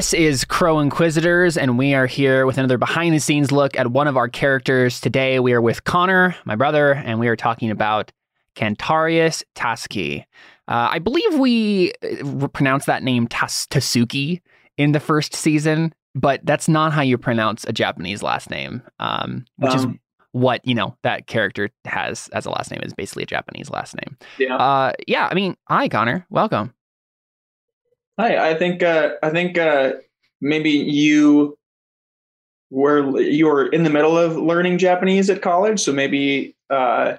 This is Crow Inquisitors, and we are here with another behind the scenes look at one of our characters. Today, we are with Connor, my brother, and we are talking about Cantarius Tasuki. Uh, I believe we uh, pronounce that name Tas- Tasuki in the first season, but that's not how you pronounce a Japanese last name, um, which is Um, what you know that character has as a last name is basically a Japanese last name. Yeah. Uh, yeah. I mean, hi, Connor. Welcome. Hi. I think. Uh, I think uh, maybe you were you were in the middle of learning Japanese at college, so maybe. Uh,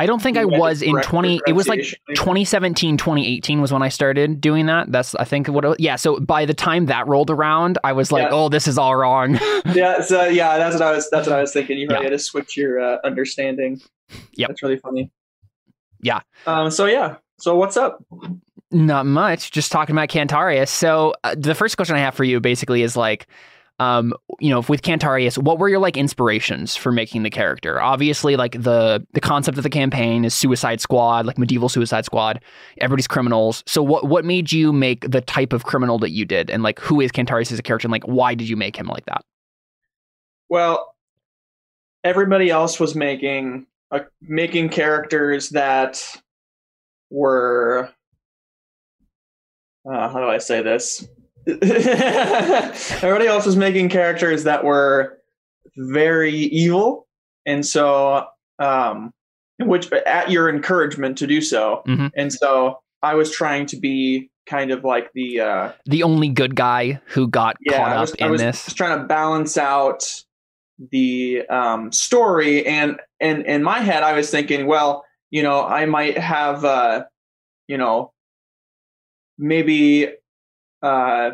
I don't think I you had to was in 20 it was like pronunciation. 2017 2018 was when I started doing that. That's I think what it, yeah, so by the time that rolled around, I was like, Yeah. "Oh, this is all wrong." yeah. So yeah, that's what I was. That's what I was thinking. You probably Yeah. had to switch your uh, understanding. Yeah. That's really funny. Yeah. Um. So yeah. So what's up? Not much, just talking about Cantarius. So, uh, the first question I have for you basically is like um, you know, with Cantarius, what were your like inspirations for making the character? Obviously, like the the concept of the campaign is Suicide Squad, like medieval Suicide Squad. Everybody's criminals. So, what what made you make the type of criminal that you did, and like who is Cantarius as a character, and like why did you make him like that? Well, everybody else was making uh, making characters that were uh, how do I say this? everybody else was making characters that were very evil, and so um, which at your encouragement to do so, Mhm. and so I was trying to be kind of like the uh, The only good guy who got yeah, caught I up was, in I was this. just trying to balance out the um, story, and and in my head, I was thinking, well, you know, I might have, uh, you know, maybe, uh,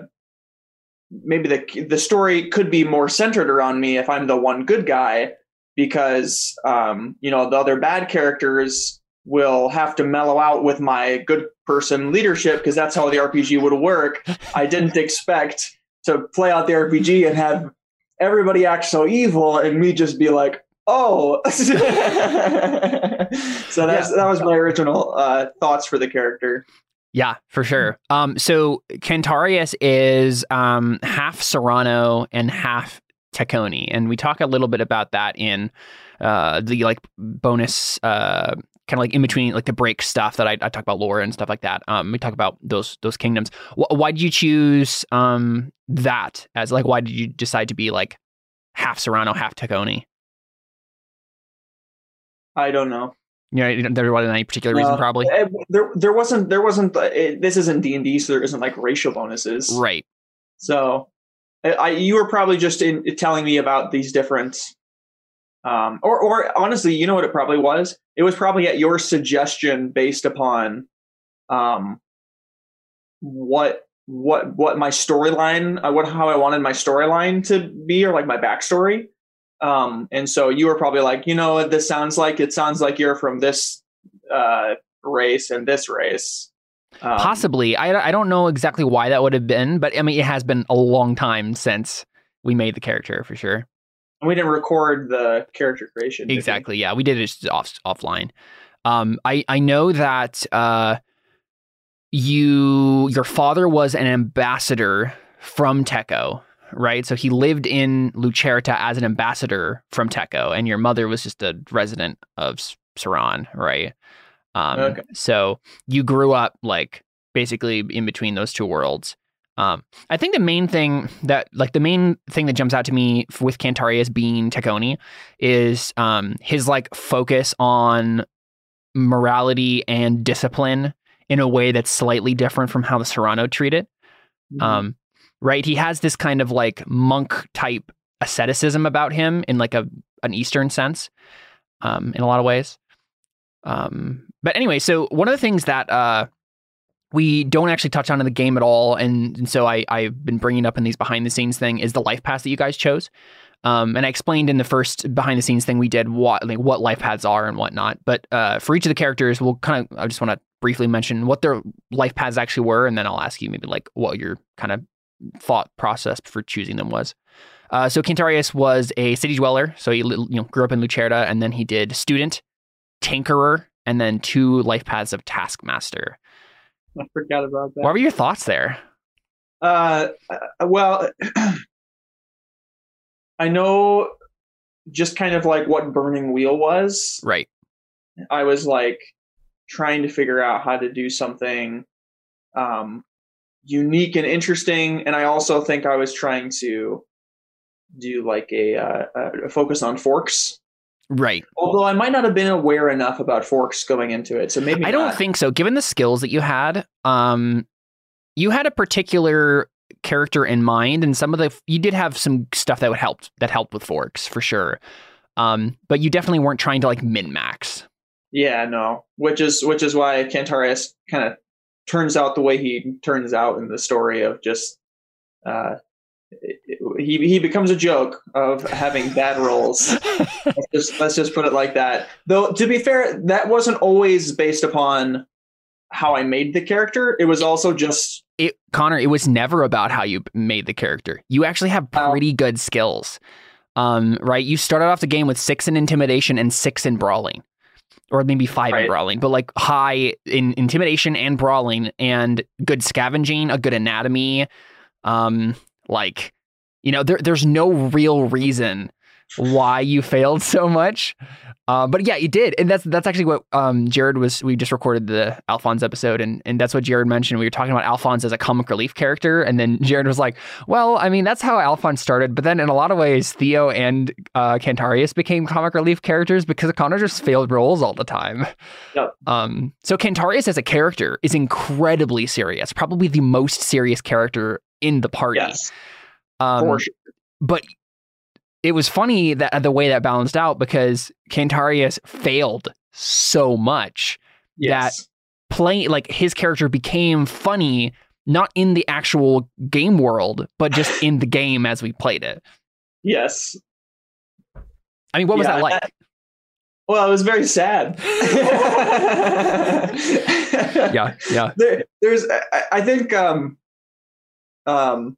maybe the the story could be more centered around me if I'm the one good guy, because um, you know the other bad characters will have to mellow out with my good person leadership because that's how the RPG would work. I didn't expect to play out the RPG and have everybody act so evil and me just be like, oh. so that's that was my original uh, thoughts for the character. Yeah, for sure. Um, so Cantarius is um, half Serrano and half Taconi, and we talk a little bit about that in uh, the like bonus, uh, kind of like in between, like the break stuff that I, I talk about lore and stuff like that. Um, we talk about those those kingdoms. Wh- why did you choose um that as like? Why did you decide to be like half Serrano, half Taconi? I don't know. You know, there wasn't any particular reason, No, probably. eh, There, there wasn't, there wasn't. uh, It, this isn't D and D, so there isn't like racial bonuses. Right. So, I, I you were probably just in, telling me about these different, um, or or honestly, you know what it probably was. It was probably at your suggestion based upon, um, what what what my storyline, uh, what how I wanted my storyline to be, or like my backstory. Um, and so you were probably like, you know, what this sounds like it sounds like you're from this uh, race and this race. Um, Possibly. I, I don't know exactly why that would have been, but I mean, it has been a long time since we made the character for sure. And we didn't record the character creation. did we? Exactly. Yeah, we did it just off offline. Um, I I know that uh, you your father was an ambassador from Teco, right? So he lived in Lucerta as an ambassador from Teco, and your mother was just a resident of Saran, right? Um, Okay. So you grew up like basically in between those two worlds. Um, I think the main thing that, like, the main thing that jumps out to me with Cantarius being Taconi is um, his like focus on morality and discipline in a way that's slightly different from how the Serrano treat it. Mhm. Um, right? He has this kind of like monk type asceticism about him in like a an Eastern sense, um, in a lot of ways. Um, but anyway, so one of the things that uh, we don't actually touch on in the game at all, and, and so I, I've been bringing up in these behind the scenes thing is the life path that you guys chose. Um, and I explained in the first behind the scenes thing we did what like what life paths are and whatnot. But uh, for each of the characters, we'll kind of I just want to briefly mention what their life paths actually were, and then I'll ask you maybe like what your kind of thought process for choosing them was. Uh, so Cantarius was a city dweller, so he you know grew up in Lucerta, and then he did student, tinkerer, and then two life paths of taskmaster. I forgot about that. What were your thoughts there? Uh, uh, well, I know just kind of like what Burning Wheel was. Right. I was like trying to figure out how to do something um, unique and interesting, and I also think I was trying to do like a, uh, a focus on forks. Right. Although I might not have been aware enough about forks going into it, so maybe I don't not. think so. Given the skills that you had, um, you had a particular character in mind, and some of the you did have some stuff that would help that helped with forks for sure. Um, but you definitely weren't trying to like min max. Yeah, no. Which is which is why Cantarius kind of turns out the way he turns out in the story of just uh he he becomes a joke of having bad rolls. let's, just, let's just put it like that. Though to be fair, that wasn't always based upon how I made the character. It was also just it Connor, it was never about how you made the character. You actually have Oh. pretty good skills. Um, right? You started off the game with six in intimidation and six in brawling. Or maybe five in brawling, but like high in intimidation and brawling and good scavenging, a good anatomy. Um, like, you know, there, there's no real reason why you failed so much. Uh, but yeah, you did, and that's that's actually what um, Jared was. We just recorded the Alphonse episode, and and that's what Jared mentioned. We were talking about Alphonse as a comic relief character, and then Jared was like, "Well, I mean, that's how Alphonse started, but then in a lot of ways, Theo and uh, Cantarius became comic relief characters because Connor just failed rolls all the time." Yep. Um, so Cantarius as a character is incredibly serious, probably the most serious character in the party. yes, Um, for sure. but it was funny that the way that balanced out because Cantarius failed so much Yes. playing like his character became funny not in the actual game world but just in the game as we played it yes. i mean what was Yeah, that like that- Well, it was very sad. yeah yeah there, there's I, I think um um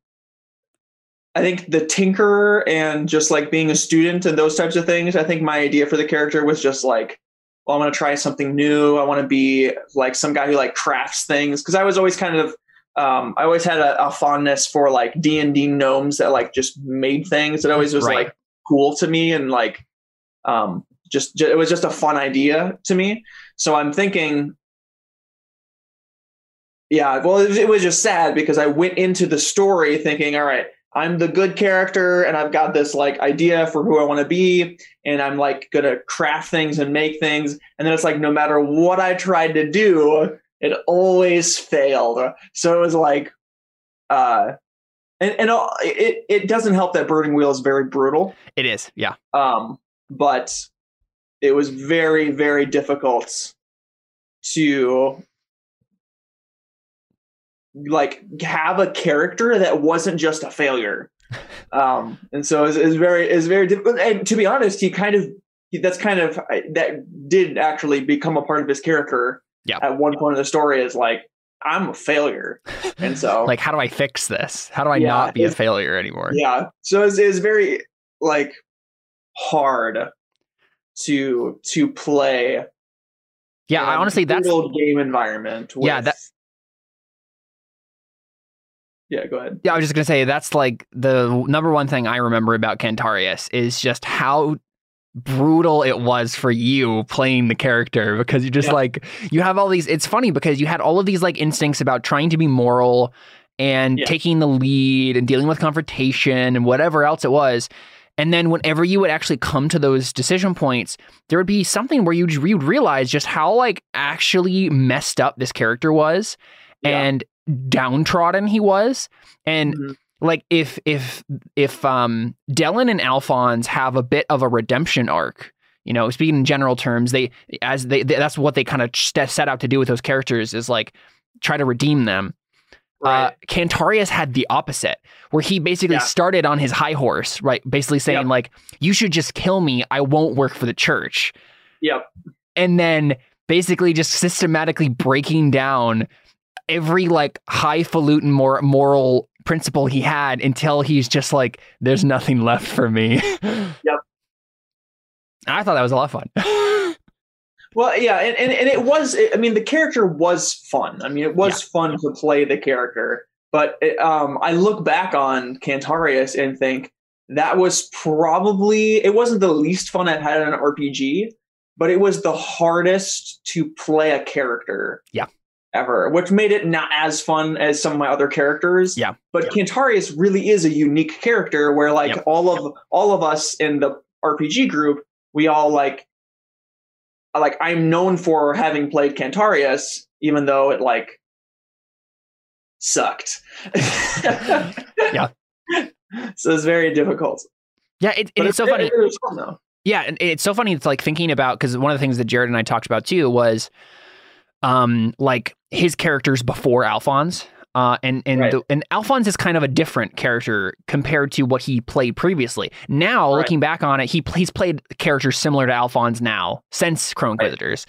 I think the tinkerer and just like being a student and those types of things. I think my idea for the character was just like, well, I want to try something new. I want to be like some guy who like crafts things because I was always kind of um, I always had a, a fondness for like D and D gnomes that like just made things. It always was Right. like cool to me and like um, just, ju- it was just a fun idea to me. So I'm thinking yeah, well, it was just sad because I went into the story thinking, all right, I'm the good character and I've got this like idea for who I want to be, and I'm like gonna craft things and make things, and then it's like no matter what I tried to do, it always failed. So it was like, uh, and and uh, it it doesn't help that Burning Wheel is very brutal, it is yeah. Um, but it was very very difficult to like have a character that wasn't just a failure. Um and so it's, it's very it's very difficult and to be honest he kind of that's kind of that did actually become a part of his character Yeah. at one point in the story is like i'm a failure. And so like how do i fix this? How do i Yeah, not be a failure anymore? Yeah. So it's, it's very like hard to to play yeah i honestly that's game environment with, Yeah, that- yeah go ahead Yeah, I was just gonna say that's like the number one thing I remember about Cantarius is just how brutal it was for you playing the character because you just Yeah. like you have all these it's funny because you had all of these like instincts about trying to be moral and Yeah. taking the lead and dealing with confrontation and whatever else it was and then whenever you would actually come to those decision points there would be something where you'd, you'd realize just how like actually messed up this character was Yeah. and downtrodden he was and Mhm. like if if if um Dellen and Alphonse have a bit of a redemption arc you know speaking in general terms they as they, they that's what they kind of set out to do with those characters is like try to redeem them right uh, Cantarius had the opposite, where he basically Yeah. started on his high horse, right? Basically saying, Yep. like, you should just kill me. I won't work for the church. yep And then basically just systematically breaking down every like highfalutin mor- moral principle he had until he's just like, there's nothing left for me. Yep. I thought that was a lot of fun. Well, yeah, and, and, and it was. I mean, the character was fun. I mean, it was fun to play the character. But it, um, I look back on Cantarius and think that was probably it wasn't the least fun I've had in an RPG, but it was the hardest to play a character. Yeah. Ever, which made it not as fun as some of my other characters. Yeah. But Yeah. Cantarius really is a unique character where like Yep. all of all of us in the RPG group, we all like like I'm known for having played Cantarius, even though it like sucked. Yeah. So it's very difficult. Yeah, it, and it's so funny. It, fun. Yeah, and it's so funny. It's like thinking about because one of the things that Jared and I talked about too was, um, like his characters before Alphonse. Uh, and and Right. the, and Alphonse is kind of a different character compared to what he played previously. Now, Right. looking back on it, he he's played characters similar to Alphonse now since Chrome Right.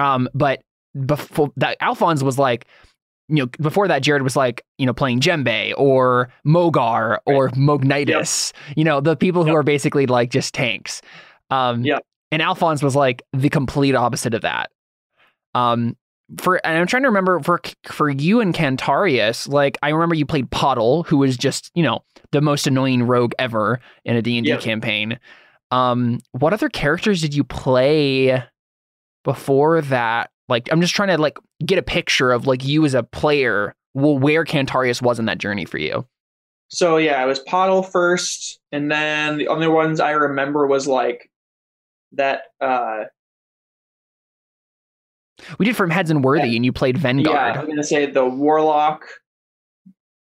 Um, but before that, Alphonse was like, you know, before that, Jared was like, you know, playing Jembe or Mogar or Mognitus. You know, the people who Yep. are basically like just tanks. Um, Yep. And Alphonse was like the complete opposite of that. Um, for and I'm trying to remember for for you and Cantarius, like I remember you played Pottle, who was just you know the most annoying rogue ever in a D and D campaign. Um, what other characters did you play before that? Like I'm just trying to like get a picture of like you as a player, well, where Cantarius was in that journey for you. So yeah, it was Pottle first, and then the other ones I remember was like that. uh We did from Heads and Worthy, Yeah. and you played Vanguard. Yeah, I'm gonna say the Warlock.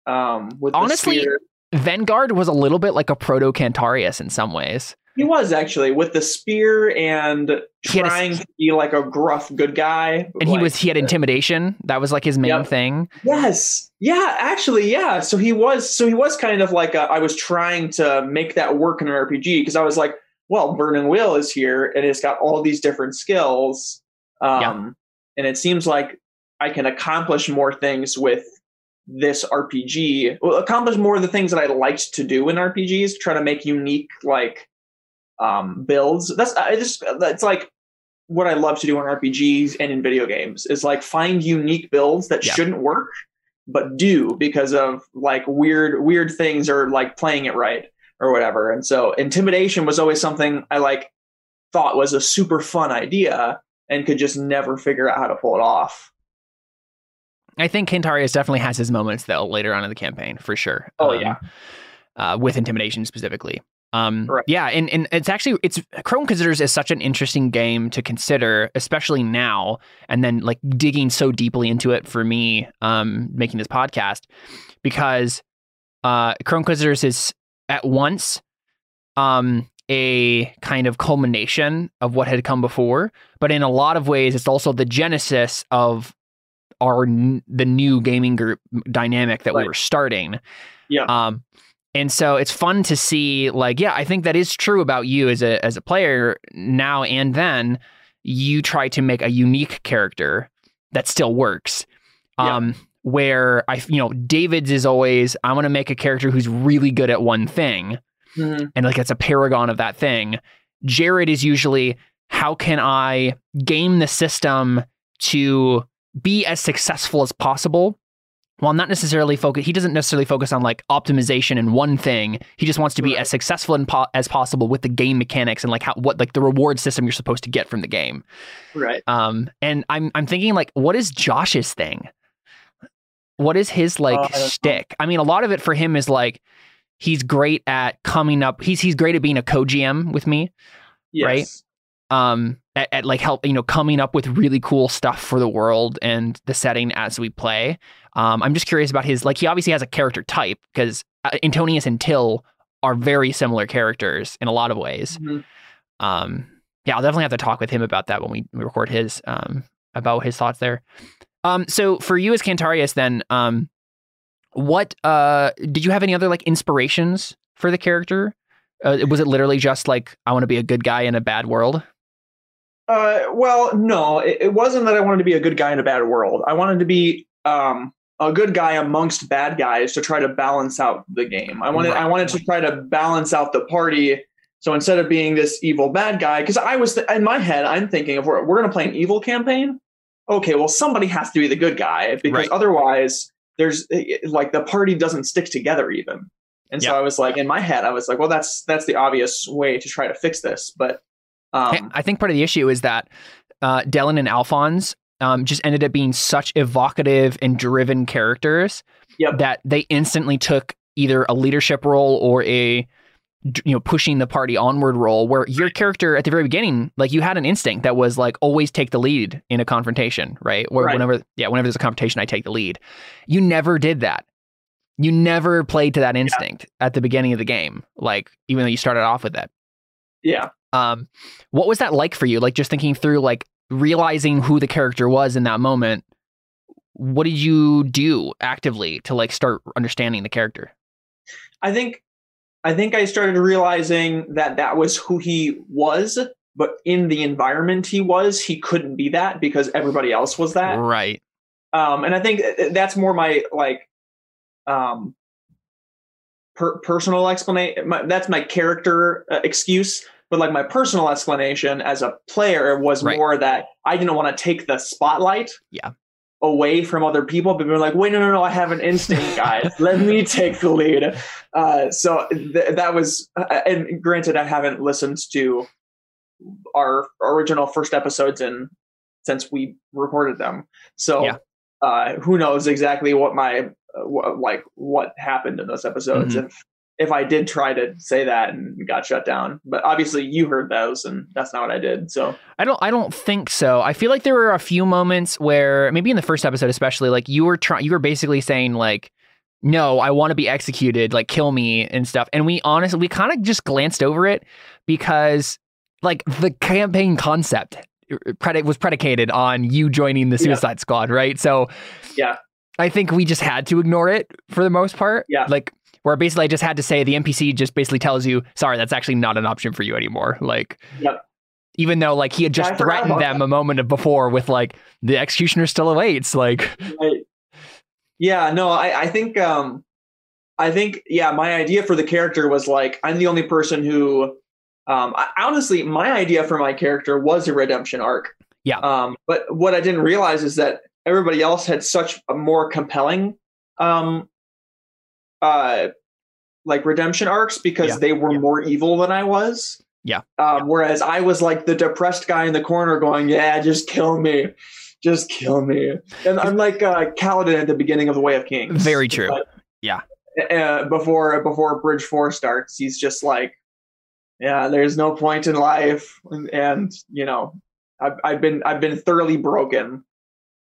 Um, Honestly. Vanguard was a little bit like a proto Cantarius in some ways. he was actually with the spear and had a- trying to be like a gruff good guy. And he was he had intimidation. That was like his main Yep. thing. Yes. Yeah, actually, yeah. So he was so he was kind of like a, I was trying to make that work in an RPG because I was like, well, Burning Wheel is here and it's got all these different skills. Um. And it seems like I can accomplish more things with this RPG. Well, accomplish more of the things that I liked to do in RPGs, try to make unique like um builds. That's I just that's like what I love to do in RPGs and in video games is like find unique builds that Yeah. shouldn't work but do because of like weird weird things or like playing it right or whatever. And so intimidation was always something I like thought was a super fun idea and could just never figure out how to pull it off. I think Cantarius definitely has his moments though later on in the campaign for sure. Oh, Um, yeah. uh, with intimidation specifically. Um, Right. Yeah, and, and it's actually it's Chrome Inquisitors is such an interesting game to consider, especially now, and then like digging so deeply into it for me, um, making this podcast, because uh, Chrome Inquisitors is at once um, a kind of culmination of what had come before, but in a lot of ways, it's also the genesis of our n- the new gaming group dynamic that we were starting. Yeah. Um, and so it's fun to see, like, yeah, I think that is true about you as a as a player now and then. You try to make a unique character that still works. Yeah. Um, where I, you know, David's is always I want to make a character who's really good at one thing, Mhm. and like it's a paragon of that thing. Jared is usually how can I game the system to be as successful as possible while not necessarily focus he doesn't necessarily focus on like optimization in one thing he just wants to be Right. as successful in po- as possible with the game mechanics and like how what like the reward system you're supposed to get from the game Right. um and i'm i'm thinking like what is josh's thing what is his like Oh, I stick i mean a lot of it for him is like he's great at coming up he's he's great at being a co-gm with me Yes. Right? um at, at like help you know coming up with really cool stuff for the world and the setting as we play um i'm just curious about his like he obviously has a character type because uh, antonius and till are very similar characters in a lot of ways Mhm. um yeah i'll definitely have to talk with him about that when we, we record his um about his thoughts there um so for you as cantarius then um what uh did you have any other like inspirations for the character uh, was it literally just like i want to be a good guy in a bad world Uh, well, no, it, it wasn't that I wanted to be a good guy in a bad world. I wanted to be um, a good guy amongst bad guys to try to balance out the game. I wanted Right. I wanted to try to balance out the party. So instead of being this evil bad guy, because I was th- in my head, I'm thinking if we're we're going to play an evil campaign, okay, well somebody has to be the good guy because Right. otherwise there's like the party doesn't stick together even. And so I was like, in my head, I was like, well, that's that's the obvious way to try to fix this. But um, I think part of the issue is that uh, Dylan and Alphonse um, just ended up being such evocative and driven characters Yep. that they instantly took either a leadership role or a you know pushing the party onward role where your character at the very beginning like you had an instinct that was like always take the lead in a confrontation right where Right. whenever yeah whenever there's a confrontation i take the lead you never did that you never played to that instinct at the beginning of the game like even though you started off with that yeah, um, what was that like for you? Like just thinking through, like realizing who the character was in that moment. What did you do actively to like start understanding the character? I think I think I started realizing that that was who he was. But in the environment he was, he couldn't be that because everybody else was that. Right. um, and I think that's more my like um, per- personal explanation. That's my character uh, excuse, but like my personal explanation as a player was Right. more that I didn't want to take the spotlight. Yeah. Away from other people, but we're like, wait, no, no, no! I have an instinct, guys. Let me take the lead. Uh, so th- that was, uh, and granted, I haven't listened to our original first episodes in since we recorded them. So Yeah. uh, who knows exactly what my uh, like what happened in those episodes Mhm. if if I did try to say that and got shut down. But obviously you heard those and that's not what I did. So I don't. I don't think so. I feel like there were a few moments where maybe in the first episode, especially, like you were trying. You were basically saying like, "No, I want to be executed. Like, kill me and stuff." And we honestly, we kind of just glanced over it because, like, the campaign concept uh, predi- was predicated on you joining the Yeah. Suicide Squad, right? So, Yeah. I think we just had to ignore it for the most part. Yeah. like. Where basically I just had to say the NPC just basically tells you, sorry, that's actually not an option for you anymore. Like, Yep. even though like he had just forgot threatened them a moment before with like the executioner still awaits like Right. Yeah, no, I, I think um I think yeah, my idea for the character was like I'm the only person who um I, honestly my idea for my character was a redemption arc. Yeah. Um but what I didn't realize is that everybody else had such a more compelling um uh like redemption arcs because Yeah. they were more evil than I was. Yeah. Um, whereas I was like the depressed guy in the corner going, Yeah, just kill me. Just kill me. And I'm like uh Kaladin at the beginning of The Way of Kings. Very true. But, Yeah. Uh, before before Bridge Four starts, he's just like, Yeah, there's no point in life and, and you know, I've I've been I've been thoroughly broken.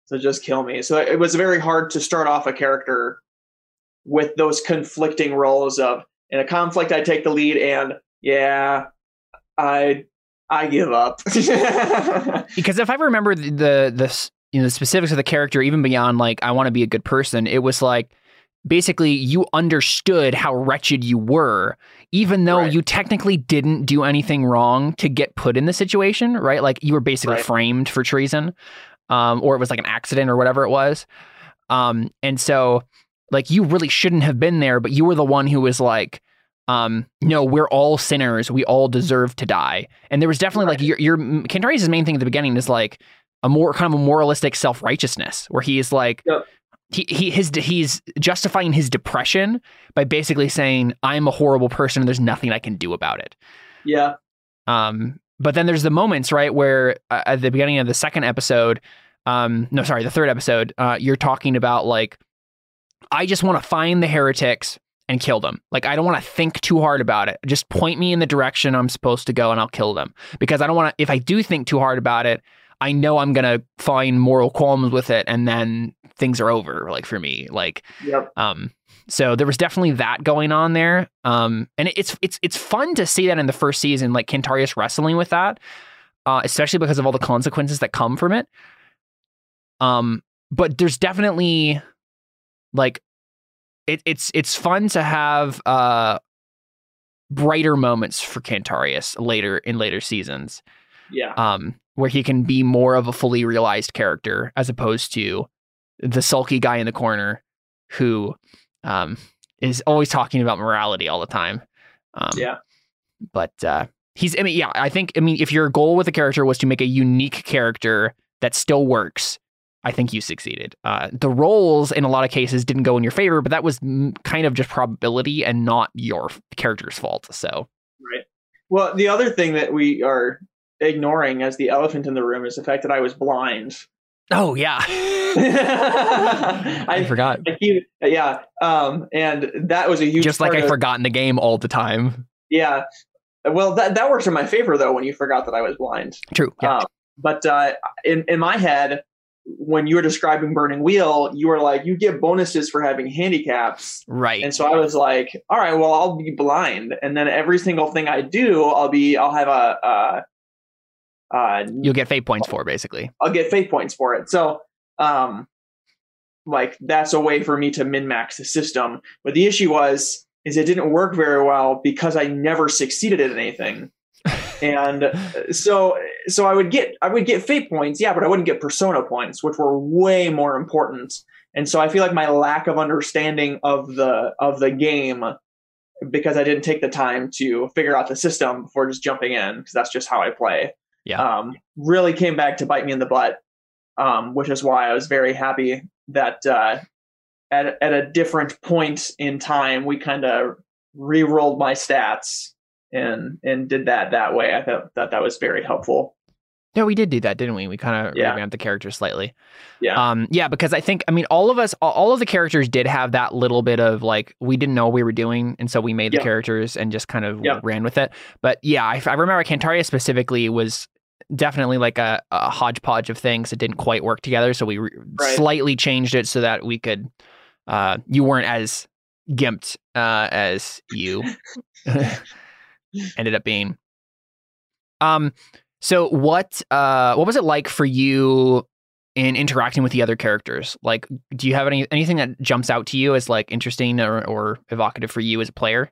So just kill me. So it was very hard to start off a character with those conflicting roles of in a conflict I take the lead and yeah, I I give up. because if I remember the the, the you know the specifics of the character even beyond like I want to be a good person it was like basically you understood how wretched you were even though Right. you technically didn't do anything wrong to get put in the situation right like you were basically Right. framed for treason um, or it was like an accident or whatever it was um, and so like you really shouldn't have been there but you were the one who was like um, no, we're all sinners. We all deserve to die. And there was definitely like your your Cantarius' main thing at the beginning is like a more kind of a moralistic self righteousness where he is like Yep. he he his he's justifying his depression by basically saying I'm a horrible person and there's nothing I can do about it. yeah, Um, but then there's the moments right where uh, at the beginning of the second episode, um, no, sorry, the third episode, uh, you're talking about like, I just want to find the heretics and kill them. Like I don't want to think too hard about it. Just point me in the direction I'm supposed to go and I'll kill them because I don't want to. If I do think too hard about it, I know I'm gonna find moral qualms with it, and then things are over. Like for me, like yep, um, so there was definitely that going on there. Um, and it's it's it's fun to see that in the first season, like Cantarius wrestling with that, uh, especially because of all the consequences that come from it. Um, but there's definitely like it, it's it's fun to have uh brighter moments for Cantarius later in later seasons yeah, um, where he can be more of a fully realized character as opposed to the sulky guy in the corner who um, is always talking about morality all the time. Um, yeah, But uh, he's, I mean, yeah, I think, I mean, if your goal with a character was to make a unique character that still works, I think you succeeded. Uh, the rolls in a lot of cases didn't go in your favor, but that was m- kind of just probability and not your character's fault. So, right. Well, the other thing that we are ignoring as the elephant in the room is the fact that I was blind. Oh yeah, I, I, forgot. I keep, yeah, um, and that was a huge. Just like I of, forgot in the game all the time. Yeah, well, that that works in my favor though when you forgot that I was blind. True. Yeah. Um, but uh, in in my head, when you were describing Burning Wheel, you were like, you get bonuses for having handicaps. Right. And so I was like, all right, well, I'll be blind. And then every single thing I do, I'll be, I'll have a, uh, uh, you'll get fate points for basically. I'll get fate points for it. So, um, like that's a way for me to min max the system. But the issue was, is it didn't work very well because I never succeeded at anything and so so I would get I would get fate points, yeah, but I wouldn't get persona points, which were way more important. And so I feel like my lack of understanding of the of the game because I didn't take the time to figure out the system before just jumping in because that's just how I play. Yeah. Um, really came back to bite me in the butt, um, which is why I was very happy that uh, at at a different point in time we kind of re-rolled my stats and and did that that way. I thought that that was very helpful. Yeah, we did do that, didn't we? We kind of yeah. revamped the characters slightly. Yeah. Um, yeah, because I think I mean all of us, all of the characters did have that little bit of like we didn't know what we were doing, and so we made the characters and just kind of yeah. ran with it. But yeah, I, I remember Cantaria specifically was definitely like a, a, hodgepodge of things that didn't quite work together. So we re- right. slightly changed it so that we could. Uh, you weren't as gimped uh, as you ended up being. Um, so what uh what was it like for you in interacting with the other characters? Like, do you have any anything that jumps out to you as like interesting or, or evocative for you as a player?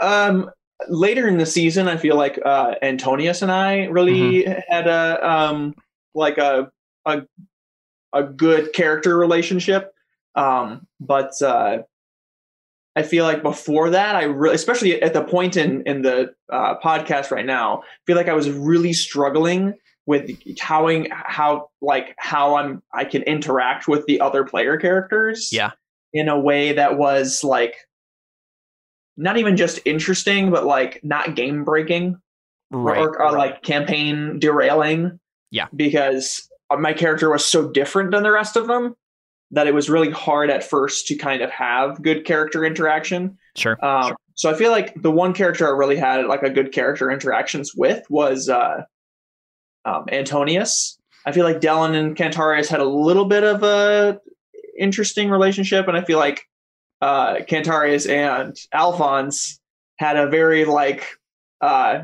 Um, later in the season, I feel like uh, Antonius and I really mm-hmm. had a um like a a a good character relationship. Um, but uh, I feel like before that, I really, especially at the point in in the uh, podcast right now, I feel like I was really struggling with how how like how I'm I can interact with the other player characters. Yeah, in a way that was like not even just interesting, but like not game breaking, right, or, or, or like campaign derailing. Yeah, because my character was so different than the rest of them that it was really hard at first to kind of have good character interaction. Sure. Um, sure. So I feel like the one character I really had like a good character interactions with was uh, um, Antonius. I feel like Dellen and Cantarius had a little bit of a interesting relationship, and I feel like uh, Cantarius and Alphonse had a very like uh,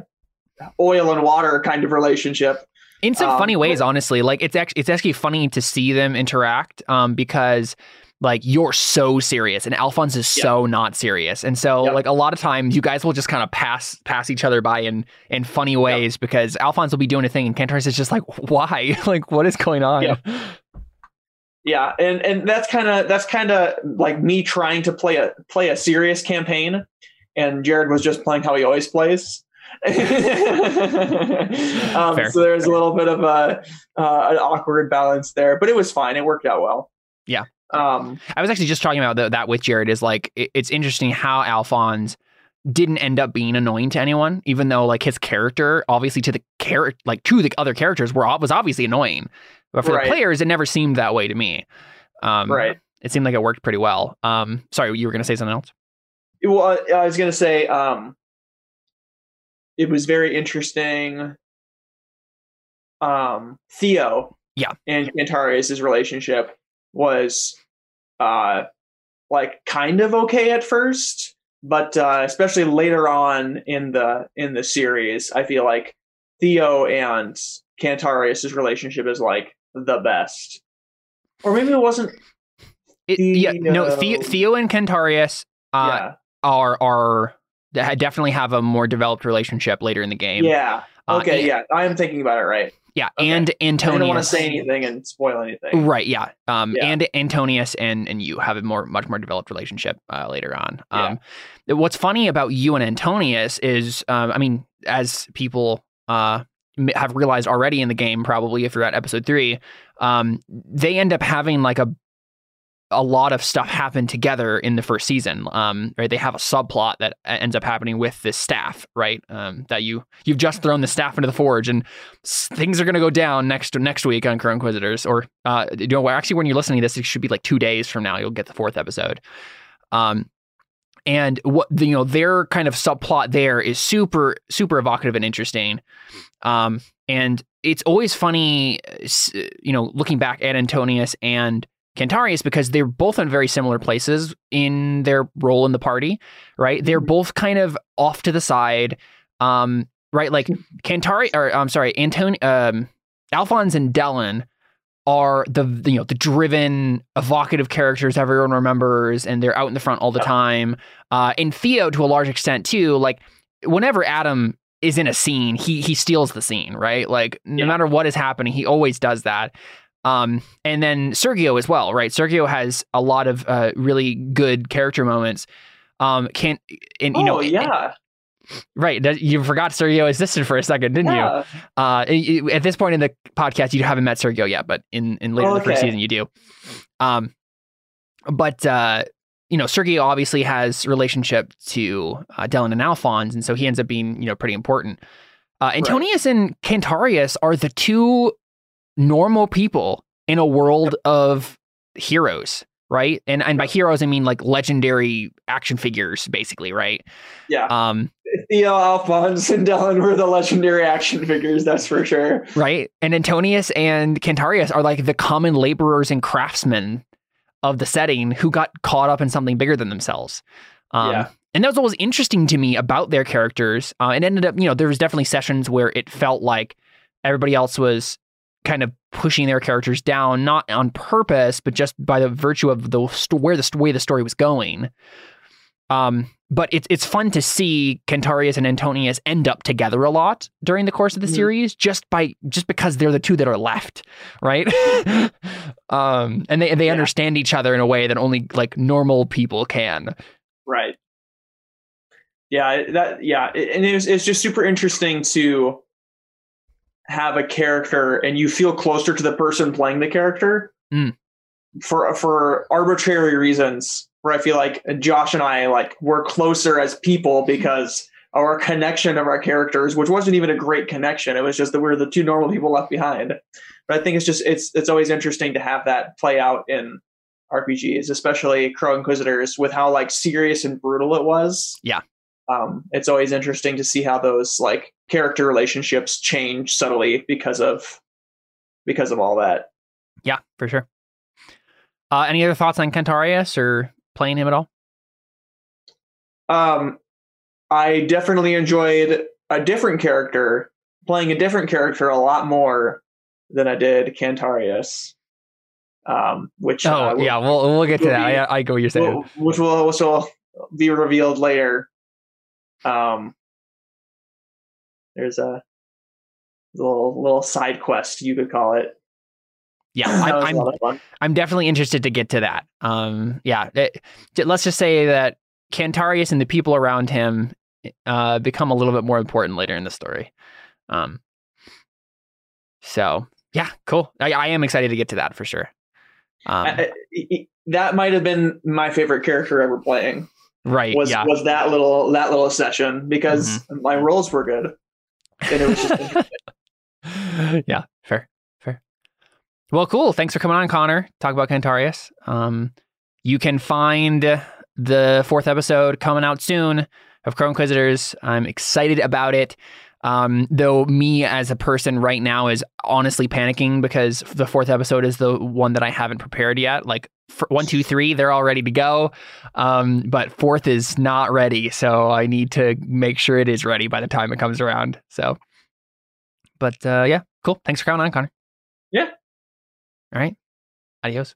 oil and water kind of relationship in some um, funny ways honestly like it's actually it's actually funny to see them interact um because like you're so serious and Alphonse is yep. so not serious. And so yep. like a lot of times you guys will just kind of pass pass each other by in in funny ways yep. because Alphonse will be doing a thing and Cantaris is just like why? like what is going on? Yeah. Yeah, and and that's kind of that's kind of like me trying to play a play a serious campaign and Jared was just playing how he always plays. um, so there's a little bit of a uh, an awkward balance there, but it was fine. It worked out well. Yeah. Um, I was actually just talking about the, that with Jared. Is like it, it's interesting how Alphonse didn't end up being annoying to anyone, even though like his character, obviously to the character, like to the other characters, were was obviously annoying, but for right. the players, it never seemed that way to me. Um, right. It seemed like it worked pretty well. Um, sorry, you were going to say something else. Well, I was going to say um, it was very interesting. Um, Theo, yeah, and Cantarius' relationship was uh, like kind of okay at first, but uh, especially later on in the in the series, I feel like Theo and Cantarius' relationship is like the best. Or maybe it wasn't. It, yeah, no. Theo, Theo and Cantarius uh, yeah. are are definitely have a more developed relationship later in the game. Yeah. Okay. Uh, and, yeah, I am thinking about it right. Yeah, okay. and Antonius. I don't want to say anything and spoil anything. Right. Yeah. Um. Yeah. And Antonius and and you have a more much more developed relationship uh, later on. Um. Yeah. What's funny about you and Antonius is, um, I mean, as people uh have realized already in the game, probably if you're at episode three, um, they end up having like a a lot of stuff happen together in the first season. Um, right, they have a subplot that ends up happening with this staff, right? Um, that you you've just thrown the staff into the forge, and things are going to go down next next week on Crow Inquisitors. Or uh, you know, actually, when you're listening to this, it should be like two days from now. You'll get the fourth episode. Um, and what the, you know their kind of subplot there is super super evocative and interesting. Um, and it's always funny, you know, looking back at Antonius and Cantarius because they're both in very similar places in their role in the party, right? They're mm-hmm. both kind of off to the side, um, right? Like Cantari, or I'm sorry, Antoni, um, Alphonse and Delenn are the you know the driven, evocative characters everyone remembers, and they're out in the front all the time. Uh, and Theo, to a large extent, too. Like whenever Adam is in a scene, he he steals the scene, right? Like no yeah. matter what is happening, he always does that. Um, and then Sergio as well, right? Sergio has a lot of uh, really good character moments. Um, can and you oh, know, yeah. Right, you forgot Sergio existed for a second, didn't yeah. you? Uh, at this point in the podcast, you haven't met Sergio yet, but in in later oh, okay. the first season, you do. Um, but uh, you know, Sergio obviously has relationship to uh, Delenn and Alphonse, and so he ends up being you know pretty important. Uh, Antonius right. and Cantarius are the two normal people in a world of heroes, right? And and by heroes I mean like legendary action figures, basically, right? Yeah. Um Theo, Alphonse, and Delenn were the legendary action figures, that's for sure. Right. And Antonius and Cantarius are like the common laborers and craftsmen of the setting who got caught up in something bigger than themselves. Um, yeah. And that was always interesting to me about their characters. Uh, and ended up, you know, there was definitely sessions where it felt like everybody else was kind of pushing their characters down, not on purpose, but just by the virtue of the where the way the story was going. Um, but it's it's fun to see Cantarius and Antonius end up together a lot during the course of the mm-hmm. series, just by just because they're the two that are left, right? um, and they they yeah. understand each other in a way that only like normal people can. Right. Yeah. That. Yeah. And it's it's just super interesting to have a character and you feel closer to the person playing the character mm. for for arbitrary reasons where I feel like Josh and I like we're closer as people because our connection of our characters, which wasn't even a great connection. It was just that we are the two normal people left behind. But I think it's just it's it's always interesting to have that play out in RPGs, especially Crow Inquisitors, with how like serious and brutal it was. Yeah um, it's always interesting to see how those like character relationships change subtly because of because of all that. Yeah, for sure. Uh, any other thoughts on Cantarius or playing him at all? Um, I definitely enjoyed a different character, playing a different character a lot more than I did Cantarius. Um, which oh uh, yeah, we'll we'll get to that. Be, I, I go what you're saying, which will which will be revealed later. Um, there's a little little side quest you could call it. Yeah, I'm I'm, I'm, definitely interested to get to that. Um, yeah, it, let's just say that Cantarius and the people around him uh, become a little bit more important later in the story. Um, so yeah, cool. I, I am excited to get to that for sure. Um, I, I, that might have been my favorite character ever playing right was yeah. was that little that little session because mm-hmm. my rolls were good and it was just yeah fair fair. Well cool. Thanks for coming on connor. Talk about cantarius um you can find the fourth episode coming out soon of crow inquisitors. I'm excited about it. Um, though me as a person right now is honestly panicking because the fourth episode is the one that I haven't prepared yet. Like one, two, three, they're all ready to go. Um, but fourth is not ready. So I need to make sure it is ready by the time it comes around. So, but uh, yeah, cool. Thanks for coming on, Connor. Yeah. All right. Adios.